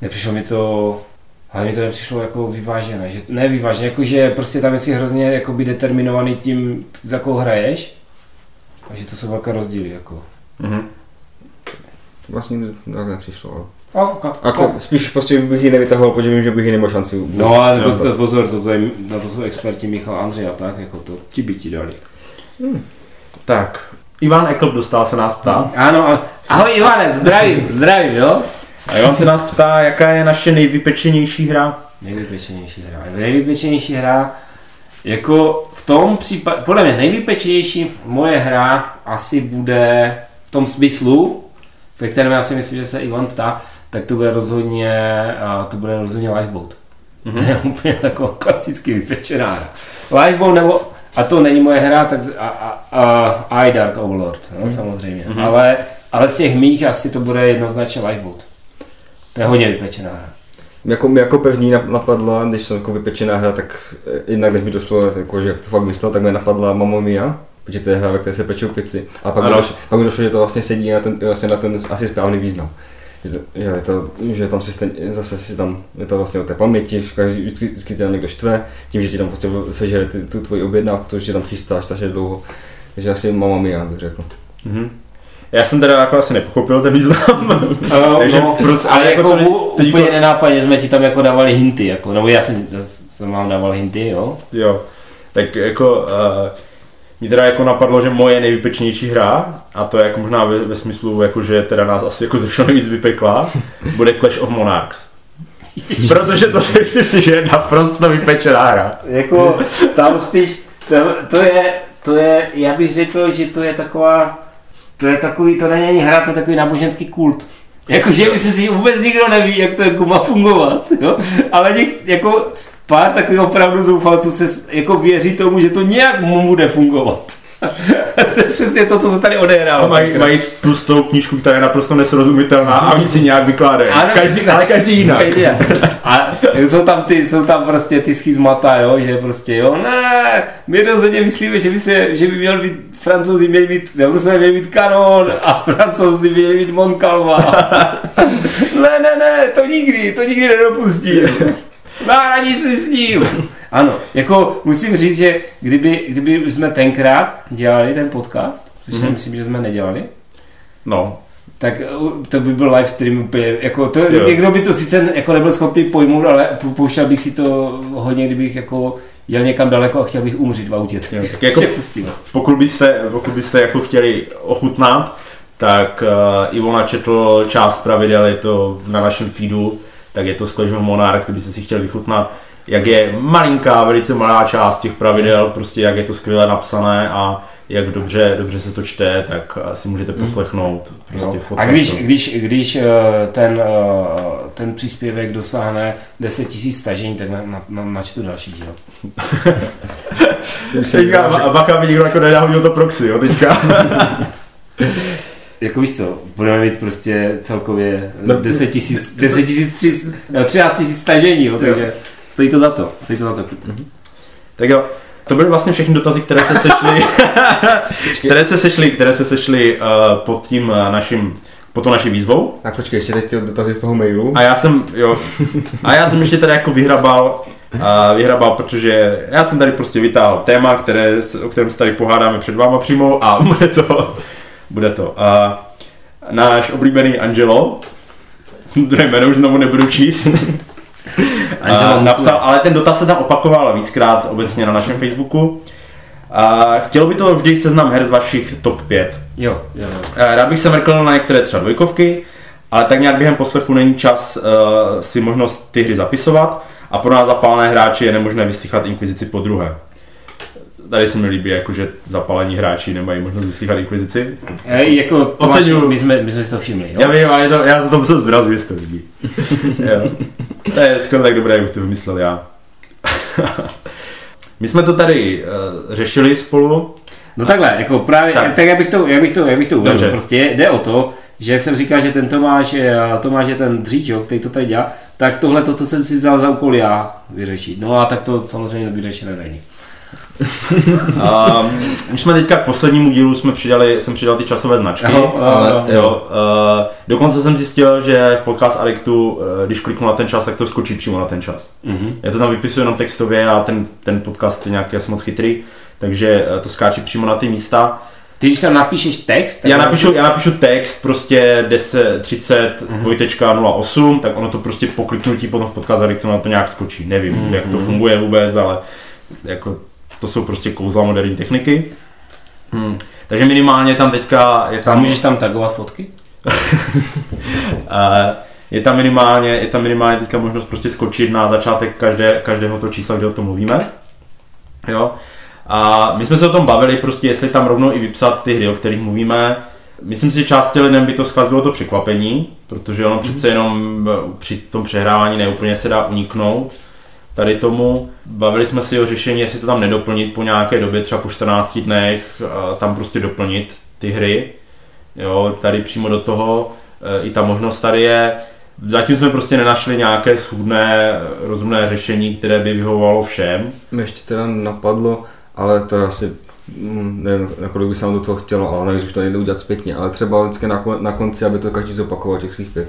nepřišlo mi to, hlavně to nepřišlo jako vyvážené, že, ne vyvážené, jako že prostě tam jsi hrozně jakoby determinovaný tím, za koho hraješ, a že to jsou velké rozdíly, jako. Mhm. vlastně tak nepřišlo. Ale. A, ka, Jako, spíš prostě bych ji nevytahoval, protože vím, že bych ji neměl šanci No ale dostat. pozor, pozor to, to je, na to jsou experti Michal Andřej a tak, jako to, ti by ti dali. Tak, Ivan Ekl dostal se nás ptát. Ano, ale, ahoj Ivane, zdravím, zdravím, jo? A Ivan se nás ptá, jaká je naše nejvypečenější hra. Nejvypečenější hra. Nejvypečenější hra, jako v tom případě, podle mě nejvypečenější moje hra asi bude v tom smyslu, ve kterém já si myslím, že se Ivan ptá, tak to bude rozhodně, to bude rozhodně Lifeboat. Mhm. To je úplně taková klasicky vypečená hra. Lifeboat nebo, a to není moje hra, tak a, a, a I Dark Overlord, no, samozřejmě. Mhm. Ale, ale z těch mých asi to bude jednoznačně Lifeboat. To je hodně vypečená hra. Jako, mě jako nap- napadla, když jsem jako vypečená hra, tak eh, jednak když mi došlo, jako, že jak to fakt myslel, tak mi napadla Mamma Mia, protože to je hra, ve které se pečou pici. A pak mi, došlo, pak mi došlo, že to vlastně sedí na ten, vlastně na ten asi správný význam. Že, je to, že tam si stejně, zase si tam, je to vlastně o té paměti, každý, vždycky, vždycky tě tam někdo štve, tím, že ti tam prostě sežere ty, tu tvoji objednávku, protože ti tam chystáš strašně dlouho. Takže asi Mamma Mia bych řekl. Mhm. Já jsem teda jako asi nepochopil ten význam. Takže no, prostě- ale ale jako, jako to- teď úplně jako- nenápadně jsme ti tam jako dávali hinty, jako, nebo já jsem, já jsem vám dával hinty, jo? Jo, tak jako uh, mě teda jako napadlo, že moje nejvypečnější hra, a to je jako možná ve, ve smyslu, jako že teda nás asi jako ze všeho nejvíc vypekla, bude Clash of Monarchs. Protože to si si, že je naprosto vypečená hra. Jako, tam spíš, to, to je, to je, já bych řekl, že to je taková, to je takový, to není ani hra, to je takový náboženský kult. Jakože by si vůbec nikdo neví, jak to jako má fungovat, jo? ale něk, jako pár takových opravdu zoufalců se jako věří tomu, že to nějak mu bude fungovat. to je přesně to, co se tady A odehrává. mají, mají tlustou knížku, která je naprosto nesrozumitelná a oni si nějak vykládají. Ano, Každý, ale každý jinak. Každý jinak. A jsou tam, ty, jsou tam prostě ty schizmata, jo, že prostě jo, ne, my rozhodně myslíme, že by, se, že by měl být, francouzi měli být, nebo Rusové měli být kanon a francouzi měli být Moncalva. ne, ne, ne, to nikdy, to nikdy nedopustí. Na hranici s ním. Ano, jako musím říct, že kdyby, kdyby jsme tenkrát dělali ten podcast, což si Mhm. myslím, že jsme nedělali, No, tak uh, to by byl live stream úplně, jako to, Jo. někdo by to sice jako nebyl schopný pojmout, ale pou- pouštěl bych si to hodně, kdybych jako jel někam daleko a chtěl bych umřít v autě. Tak tak jako- pokud byste, pokud byste jako chtěli ochutnat, tak uh, Ivona četl část pravidel, je to na našem feedu, tak je to Clash of Monarchs, kdybyste si chtěli vychutnat, jak je malinká, velice malá část těch pravidel, prostě jak je to skvěle napsané a jak dobře, dobře se to čte, tak si můžete poslechnout prostě Jo. v A když, když, když uh, ten, uh, ten příspěvek dosáhne 10 000 stažení, tak na, na, na, načtu další díl. Teďka, a bacha by nikdo jako nedáhodil to proxy, jo, teďka. Jako víš co, budeme mít prostě celkově No. 10 tisíc, 10 tisíc, 13 tisíc stažení, jo, takže stojí to za to, stojí to za to. Tak jo, to byly vlastně všechny dotazy, které se sešly, které se sešly, které se sešly uh, pod tím uh, naším, pod tou naší výzvou. Tak počkej, ještě teď ty dotazy z toho mailu. A já jsem, jo, a já jsem ještě teda jako vyhrabal a vyhrabal, protože já jsem tady prostě vytáhl téma, které, o kterém se tady pohádáme před váma přímo a bude to, bude to. A náš oblíbený Angelo, které jméno už znovu nebudu číst, a napsal, ale ten dotaz se tam opakoval víckrát obecně na našem Facebooku. A chtělo by to vždy seznam her z vašich top 5. Jo, jo. Rád bych se mrkl na některé třeba dvojkovky, ale tak nějak během poslechu není čas uh, si možnost ty hry zapisovat a pro nás zapálené hráči je nemožné vyslychat Inkvizici po druhé. Tady se mi líbí, jako, že zapalení hráči nemají možnost vyslychat Inkvizici. E, jako Tomáš, Oceňuju. my jsme, my jsme si to všimli, jo? Já vím, ale to, já za to musel zrazit, jestli to vidí. jo. To je skoro tak dobré, jak bych to vymyslel já. My jsme to tady uh, řešili spolu. No takhle, jako právě, Tak. tak, jak bych to, jak bych to, jak bych to uvedl, prostě jde o to, že jak jsem říkal, že ten Tomáš, je- Tomáš je ten dříč, jo, který to tady dělá, tak tohle to, co jsem si vzal za úkol já vyřešit. No a tak to samozřejmě vyřešené není. A už jsme teďka k poslednímu dílu jsme přidali, jsem přidal ty časové značky. Jo, ale- jo. Jo, uh, dokonce jsem zjistil, že v podcast Addictu, uh, když kliknu na ten čas, tak to skočí přímo na ten čas. Mhm. Já to tam vypisuju jenom textově a ten, ten podcast je nějaký asi moc chytrý, takže uh, to skáče přímo na ty místa. Ty když tam napíšeš text, Já napíšu, já napíšu text prostě 10, 30, dvojtečka 08, tak ono to prostě po kliknutí potom v podcast Addictu na to nějak skočí. Nevím, Mhm. jak to funguje vůbec, ale jako to jsou prostě kouzla moderní techniky. Hmm. Takže minimálně tam teďka je A tam, můžeš tam tagovat fotky? eh, je tam minimálně, je tam minimálně teďka možnost prostě skočit na začátek každé, každého toho čísla, kde o tom mluvíme. Jo. A my jsme se o tom bavili, prostě jestli tam rovnou i vypsat ty hry, o kterých mluvíme. Myslím si, že části lidem by to zkazilo to překvapení, protože ono přece jenom eh, při tom přehrávání neúplně se dá uniknout tady tomu. Bavili jsme si o řešení, jestli to tam nedoplnit po nějaké době, třeba po 14 dnech, tam prostě doplnit ty hry. Jo, tady přímo do toho e, i ta možnost tady je. Zatím jsme prostě nenašli nějaké schůdné, rozumné řešení, které by vyhovovalo všem. Mě ještě teda napadlo, ale to je asi, mm, nevím, nakolik by se nám do toho chtělo, ale navíc už to nejde udělat zpětně, ale třeba vždycky na, kon- na konci, aby to každý zopakoval těch svých pět.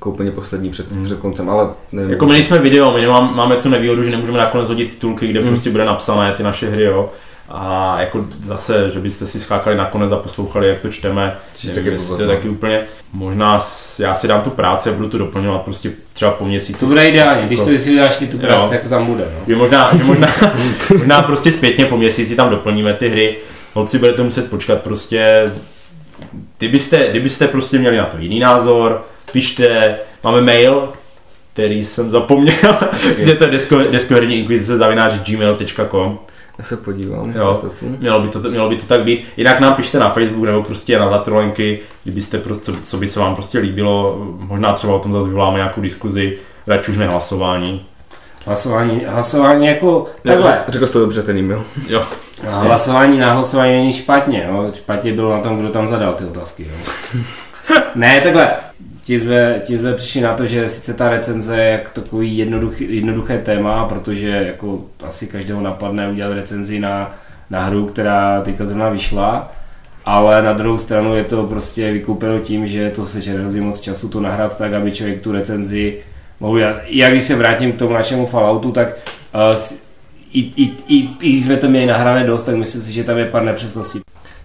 Jako úplně poslední před, Hmm. před koncem, ale nevím. Jako my nejsme video, my nemám, máme tu nevýhodu, že nemůžeme nakonec hodit titulky, kde prostě bude napsané ty naše hry, jo. A jako zase, že byste si skákali nakonec a poslouchali, jak to čteme, je nevím, taky jestli to je taky úplně, možná já si dám tu práci a budu to doplňovat prostě třeba po měsíci. To bude ideální, když to si uděláš ty tu Jo. práci, tak to tam bude, no. Že možná, že možná, možná prostě zpětně po měsíci tam doplníme ty hry. Holci budete muset počkat prostě, kdybyste, kdybyste prostě měli na to jiný názor, pište, máme mail, který jsem zapomněl, že to je desko, deskoherní inkvizice zavináč gmail.com. Já se podívám. Jo. Mělo by, to, mělo by to tak být. Jinak nám pište na Facebook nebo prostě na zatrolenky, kdybyste prostě, co by se vám prostě líbilo. Možná třeba o tom zase vyvoláme nějakou diskuzi, radši už ne hlasování. Hlasování, hlasování jako, takhle, řek- Řekl jsi to dobře, ten e-mail. Jo. A hlasování na hlasování není špatně, jo? špatně bylo na tom, kdo tam zadal ty otázky. Jo? ne, takhle, tím jsme, tím jsme přišli na to, že sice ta recenze je jak takový jednoduchý, jednoduché téma, protože jako asi každého napadne udělat recenzi na, na hru, která teďka zrovna vyšla, ale na druhou stranu je to prostě vykoupeno tím, že to se hrozí moc času to nahrát tak, aby člověk tu recenzi mohl dělat. Já když se vrátím k tomu našemu Falloutu, tak uh, i, i, i, i když jsme to měli nahrané dost, tak myslím si, že tam je pár nepřesností.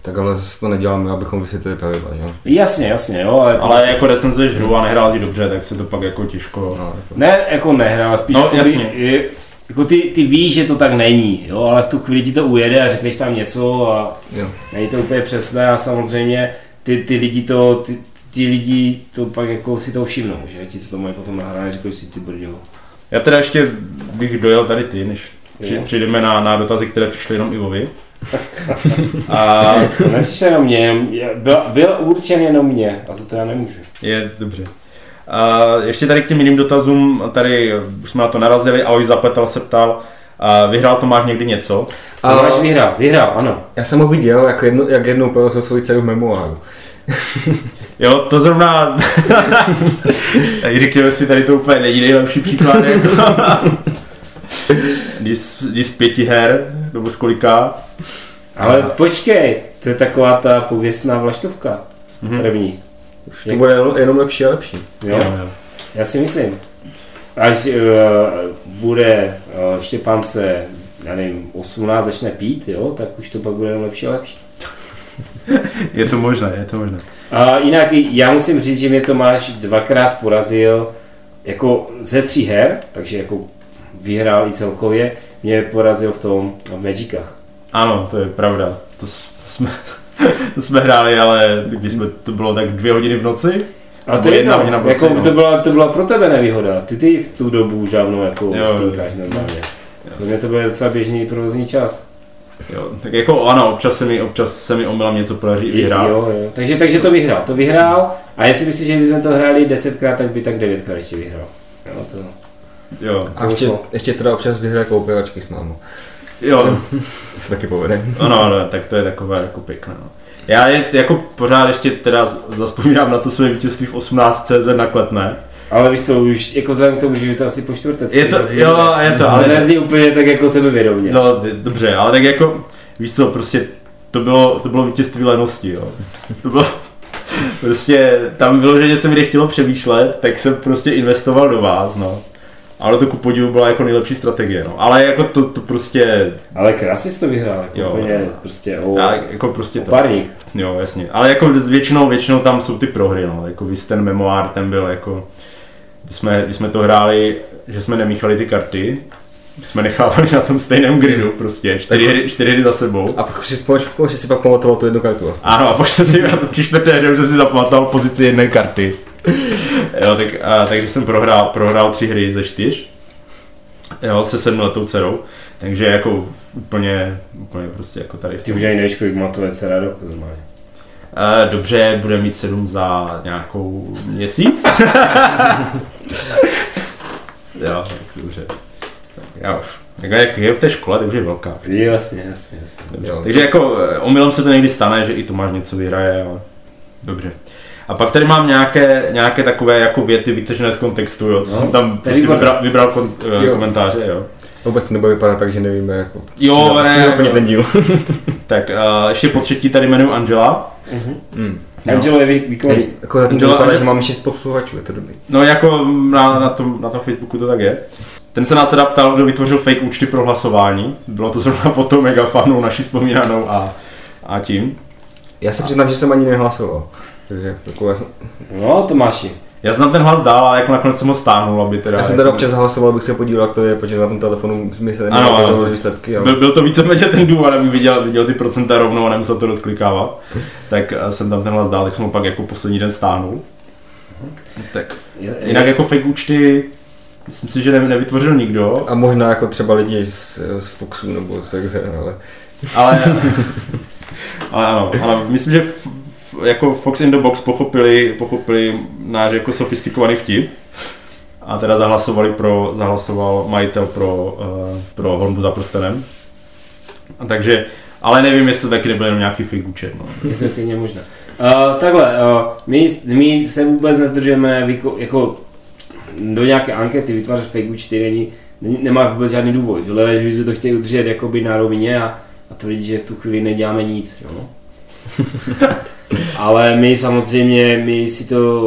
Tak ale zase to neděláme, abychom vysvětlili pravidla, jo. Jasně, jasně, jo, ale, to, Ale jako recenzuješ hru a nehrál si dobře, tak se to pak jako těžko... No, jako. ne jako nehrál, spíš No, jako, jasně. Ty, jako ty, ty víš, že to tak není, jo, ale v tu chvíli ti to ujede a řekneš tam něco a jo. není to úplně přesné a samozřejmě ty, ty lidi to, ty, ty lidi to pak jako si to všimnou, že ti, co to mají potom nahrané, říkají si ty brďo. Já teda ještě bych dojel tady ty, než Jo. přijdeme na, na dotazy, které přišly jenom Ivovi. A To nepřišlo jenom mě, byl, byl určen jenom mě a za to já nemůžu. je dobře. A ještě tady k těm jiným dotazům, tady už jsme na to narazili, Ahoj Zapletal se ptal, a vyhrál Tomáš někdy něco? A máš vyhrál, vyhrál, ano. Já jsem ho viděl, jak, jedno, jak jednou prosil svoji dceru v memoáru. Jo, to zrovna, tak řekněme si, tady to úplně není nejlepší příklad, jako. když z pěti her, nebo z kolika, Ale Aha. počkej, to je taková ta pověstná vlaštovka. Mhm. První. Už to bude jenom- lepší a lepší. Jo, já si myslím. až uh, bude uh, Štěpance, já nevím, 18 začne pít, jo, tak už to pak bude jenom lepší a lepší. Je to možné, je to možné. A jinak já musím říct, že mě Tomáš dvakrát porazil jako ze tří her, takže jako vyhrál i celkově, mě porazil v tom v Magicách. Ano, to je pravda. To, to jsme, to jsme hráli, ale když jsme, to bylo tak dvě hodiny v noci. A to je jedna hodina v jako no. to, byla, to byla pro tebe nevýhoda. Ty ty v tu dobu už dávno jako Jo, spinkáš normálně. Pro mě to byl docela běžný provozní čas. Jo, tak jako ano, občas se mi, občas se mi omylem něco podaří i vyhrát. Jo, jo. Takže, takže to vyhrál. To vyhrál a jestli myslíš, že bychom to hráli desetkrát, tak by tak devětkrát ještě vyhrál. Jo, to... Jo, A ještě, ještě teda občas vyhraje koupivačky s námi. Jo, To se taky povede. ano, ano, tak to je takové jako pěkné. No. Já je, jako pořád ještě teda zaspomínám na to své vítězství v 18 CZ na Kletné. Ale víš co, už jako vzhledem k tomu, že je to asi po čtvrté. Je to, jo, je to, ale nezní úplně tak jako sebevědomě. No, dobře, ale tak jako, víš co, prostě to bylo, to bylo vítězství lenosti, jo. To bylo, prostě tam bylo, že se mi nechtělo přemýšlet, tak jsem prostě investoval do vás, no. Ale to ku podivu byla jako nejlepší strategie, no. Ale jako to, to prostě, Ale krásně jsi to vyhrál, jako Jo. úplně prostě o, já, jako prostě to. opárník. Jo, jasně. Ale jako s většinou, většinou tam jsou ty prohry, no. Jako víš, ten memoár, ten byl jako, když jsme, když jsme to hráli, že jsme nemíchali ty karty, jsme nechávali na tom stejném gridu prostě, čtyři, hry, čtyři hry za sebou. A pak už si že si pak pamatoval tu jednu kartu. Ano, a pak jsem si já při čtvrté hře už jsem si zapamatoval pozici jedné karty. Jo, tak, a, takže jsem prohrál, prohrál tři hry ze čtyř. Jo, se sedmiletou dcerou. Takže jako úplně, úplně prostě jako tady v Ty už ani nevíš, kolik má tvoje dcera rok normálně. Dobře, bude mít sedm za nějakou měsíc. jo, tak dobře. Tak já už. Jak, jak je v té škole, tak už je velká. Jasně, jasně, jasně. Dobře. Jo. Takže jako omylem se to někdy stane, že i Tomáš něco vyhraje, ale dobře. A pak tady mám nějaké, nějaké takové jako věty vytržené z kontextu, jo, co No, jsem tam prostě výborné. vybral, vybral kon, eh, Jo. komentáře, jo. Vůbec to nebude vypadat tak, že nevíme, jako... Jo, že ne, ne, úplně jo. ten díl. Tak uh, ještě po třetí tady jmenuji Angela. Hmm. Jo. Angelo je vý- výkonný. Jako zatím to Angela- vypadá, že máme šest posluchačů, je to dobrý. No jako na, na, tom, na tom Facebooku to tak je. Ten se nás teda ptal, kdo vytvořil fake účty pro hlasování. Bylo to zrovna pod tou megafanou naší vzpomínanou a, a tím. Já se přiznám, že jsem ani nehlasoval. Takže takové jsem... No, Tomáši. Já znám ten hlas dál, ale jako nakonec jsem ho stáhnul, aby teda... Já jsem jako- teda občas hlasoval, abych se podíval, jak to je, protože na tom telefonu mi se Ano, ano. výsledky. Ale... Byl, byl to víceméně ten důvod, aby viděl, viděl ty procenta rovnou a nemusel to rozklikávat. Tak eh, jsem tam ten hlas dal, tak jsem ho pak jako poslední den stáhnul. Tak. Jinak jako fake účty, myslím si, že ne, nevytvořil nikdo, A možná jako třeba lidi z, z Foxu nebo z Exer, ale... ale, ale ano, ale myslím, že jako Fox in the Box pochopili, pochopili náš jako sofistikovaný vtip a teda zahlasovali pro, zahlasoval majitel pro, uh, pro honbu za prstenem. A takže, ale nevím, jestli to taky nebyl jenom nějaký fake účet. No. je to klidně možné. Uh, takhle, uh, my, my se vůbec nezdržujeme vyko, jako do nějaké ankety vytvářet fake účty není, není, nemá vůbec žádný důvod. Že, ale že bychom to chtěli udržet jakoby na rovině a, a tvrdit, že v tu chvíli neděláme nic. Jo? Ale my samozřejmě, my si to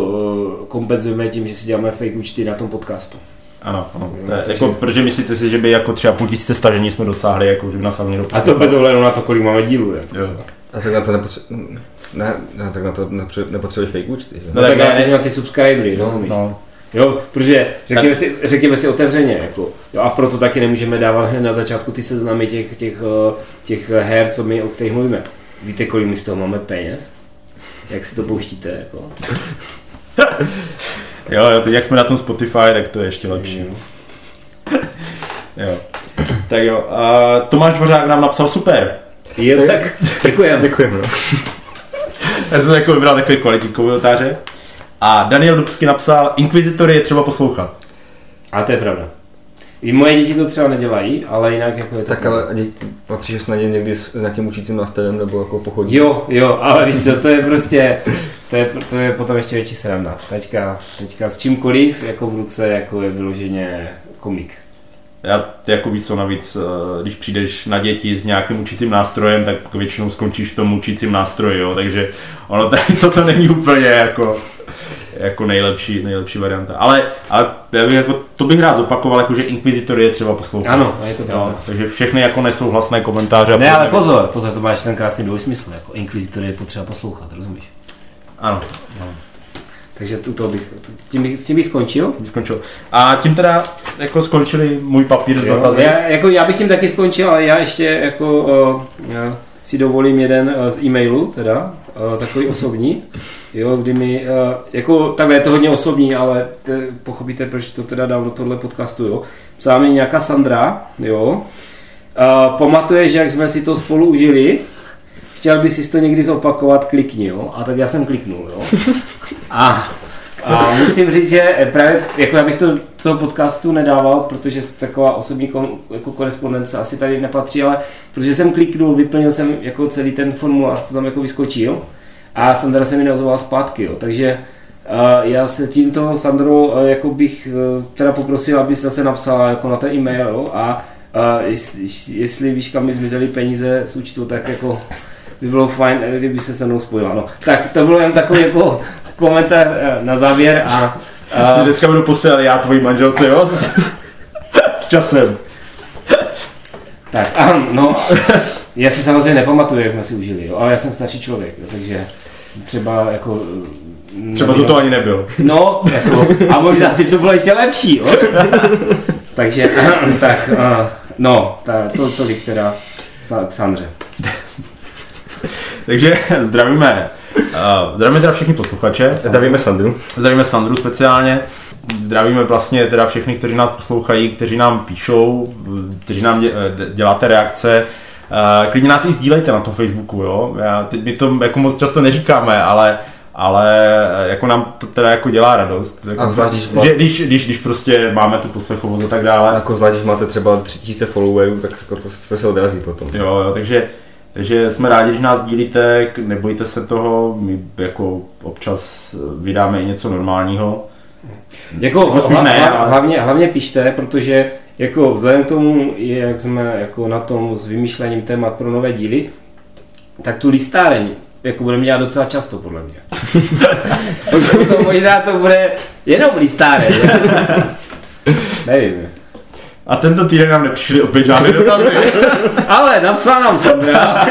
uh, kompenzujeme tím, že si děláme fake účty na tom podcastu. Ano, ano. To je, takže- jako, protože myslíte si, že by jako třeba půl tisíce stažení jsme dosáhli, jako že by nás hlavně A to bez ohledu na to, kolik máme dílů. Jako. Jo. A tak na to nepotřebuješ... Ne, ne, tak na to nepotře- nepotřebuješ fake účty, že? No No, tak tak ne- já na ty subscribery, No, rozumíš? no. Jo, protože řekněme si, řekněme si otevřeně, jako, jo, a proto taky nemůžeme dávat hned na začátku ty seznamy těch, těch, eh, těch her, co my, o kterých mluvíme. Víte, kolik my z toho máme peněz? Jak si to pouštíte, jako? jo, jo, teď jak jsme na tom Spotify, tak to je ještě lepší. Jo. Tak jo, a Tomáš Dvořák nám napsal super. Jo, tak děkujeme. Děkujeme, no. Já jsem jako vybral takové kvalitní komentáře. A Daniel Dubsky napsal, Inquisitory je třeba poslouchat. A to je pravda. I moje děti to třeba nedělají, ale jinak jako je to Tak ale dě- patří, že snad někdy s, s nějakým učícím nástrojem nebo jako pochodí. Jo, jo, ale víš co, to je prostě, to je, to je potom ještě větší sranda. Teďka, teďka s čímkoliv, jako v ruce, jako je vyloženě komik. Já jako víc co navíc, eh, když přijdeš na děti s nějakým učícím nástrojem, tak většinou skončíš v tom učícím nástroji, jo, takže ono tady toto není úplně jako, jako nejlepší, nejlepší varianta. Ale, ale já bych jako, to bych rád zopakoval, jako, že Inquisitor je třeba poslouchat. Ano, je to pravda. takže všechny jako nesouhlasné komentáře. Ne, ale pozor, pozor, to máš ten krásný dvojsmysl, jako Inquisitor je potřeba poslouchat, rozumíš? Ano, Takže tu to bych, tím bych, s tím bych skončil. skončil. A tím teda jako skončili můj papír z dotazy. já, jako, já bych tím taky skončil, ale já ještě jako uh, já si dovolím jeden uh, z e-mailu, teda, uh, takový osobní, jo, kdy mi, uh, jako takhle je to hodně osobní, ale te, pochopíte, proč to teda dám do tohle podcastu, jo. Psala mi nějaká Sandra, jo, uh, pamatuješ, jak jsme si to spolu užili, chtěl by si to někdy zopakovat, klikni, jo, a tak já jsem kliknul, jo. A a musím říct, že právě, jako já bych to toho podcastu nedával, protože taková osobní kon, jako korespondence asi tady nepatří, ale protože jsem kliknul, vyplnil jsem jako celý ten formulář, co tam jako vyskočil a Sandra se mi neozvala zpátky, jo. takže uh, já se tímto Sandro uh, jako bych uh, teda poprosil, aby zase napsala jako na ten e-mail jo, a uh, jestli, jestli víš, kam mi zmizely peníze z účtu, tak jako by bylo fajn, kdyby se se mnou spojila. No. Tak to bylo jen takový jako komentář eh, na závěr a, a Dneska budu posílat já tvojí manželce, jo? S, s časem. tak, a, no, já si samozřejmě nepamatuju, jak jsme si užili, jo, ale já jsem starší člověk, jo, takže třeba jako... eh, Třeba to, to ani nebyl. No, jako, a možná ty to bylo ještě lepší, jo? takže, tak, a, no, ta, to tolik teda k Sandře. Takže zdravíme. Uh, zdravíme teda všechny posluchače. Zdravíme Sandru. Zdravíme Sandru speciálně. Zdravíme vlastně teda všechny, kteří nás poslouchají, kteří nám píšou, kteří nám dě, eh, děláte reakce. Uh, klidně nás i sdílejte na tom Facebooku, jo. Já, teď my to jako moc často neříkáme, ale ale eh, jako nám to teda jako dělá radost. Jako, A zvlášť, když že, když, když, když, prostě máme tu poslechovost a tak dále. Jako zvlášť, když máte třeba 3000 followerů, tak jako to, to se odrazí potom. Jo, jo, takže, takže jsme rádi, že nás dílíte, nebojte se toho, my jako občas eh, vydáme i něco normálního. Jako Jako spíš hla, ne, hla, ale- hlavně, hlavně pište, protože jako vzhledem k tomu, jak jsme jako na tom s vymýšlením témat pro nové díly, tak tu listáreň jako budeme dělat docela často, podle mě. to, možná to bude jenom listáreň. Nevím. A tento týden nám nepřišly opět žádné dotazy. Ale napsal nám Sandra.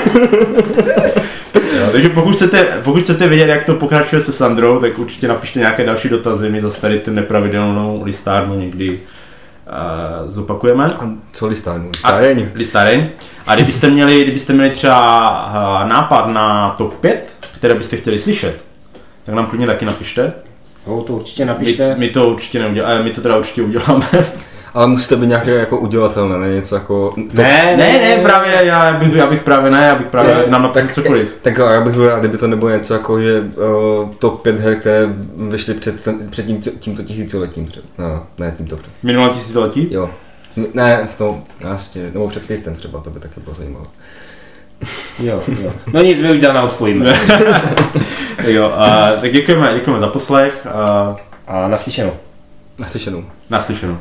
jo, takže pokud chcete, pokud chcete vědět, jak to pokračuje se Sandrou, tak určitě napište nějaké další dotazy, my zase tady ten nepravidelnou listárnu někdy uh, zopakujeme. A co listárnu? Listáreň. Listáreň. A kdybyste měli, kdybyste měli třeba uh, nápad na top 5, které byste chtěli slyšet, tak nám klidně taky napište. No, to určitě My, napište. my to určitě neuděláme, my to teda určitě uděláme. Ale musíte být nějaké jako udělatelné, ne něco jako... To, Ne, ne, ne, právě, já bych, já bych právě ne, já bych právě Tak- nám napisal cokoliv. Tak já bych byl rád, kdyby to nebylo něco jako, že uh, top 5 her, které vyšly před, ten- před tím, tímto tisíciletím. Před, no, ne tímto před. Minulé tisíciletí? Jo. Ne, v tom, vlastně, nebo před Kristem třeba, to by taky bylo zajímavé. Jo, jo. No nic, my už Dana odpojíme. Tak jo, a, tak děkujeme, děkujeme za poslech a A naslyšenou. Naslyšenou. naslyšenou.